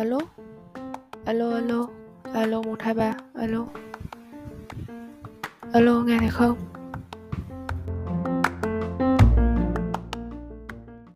alo? Alo alo? Alo một hai ba alo? Alo nghe thấy không?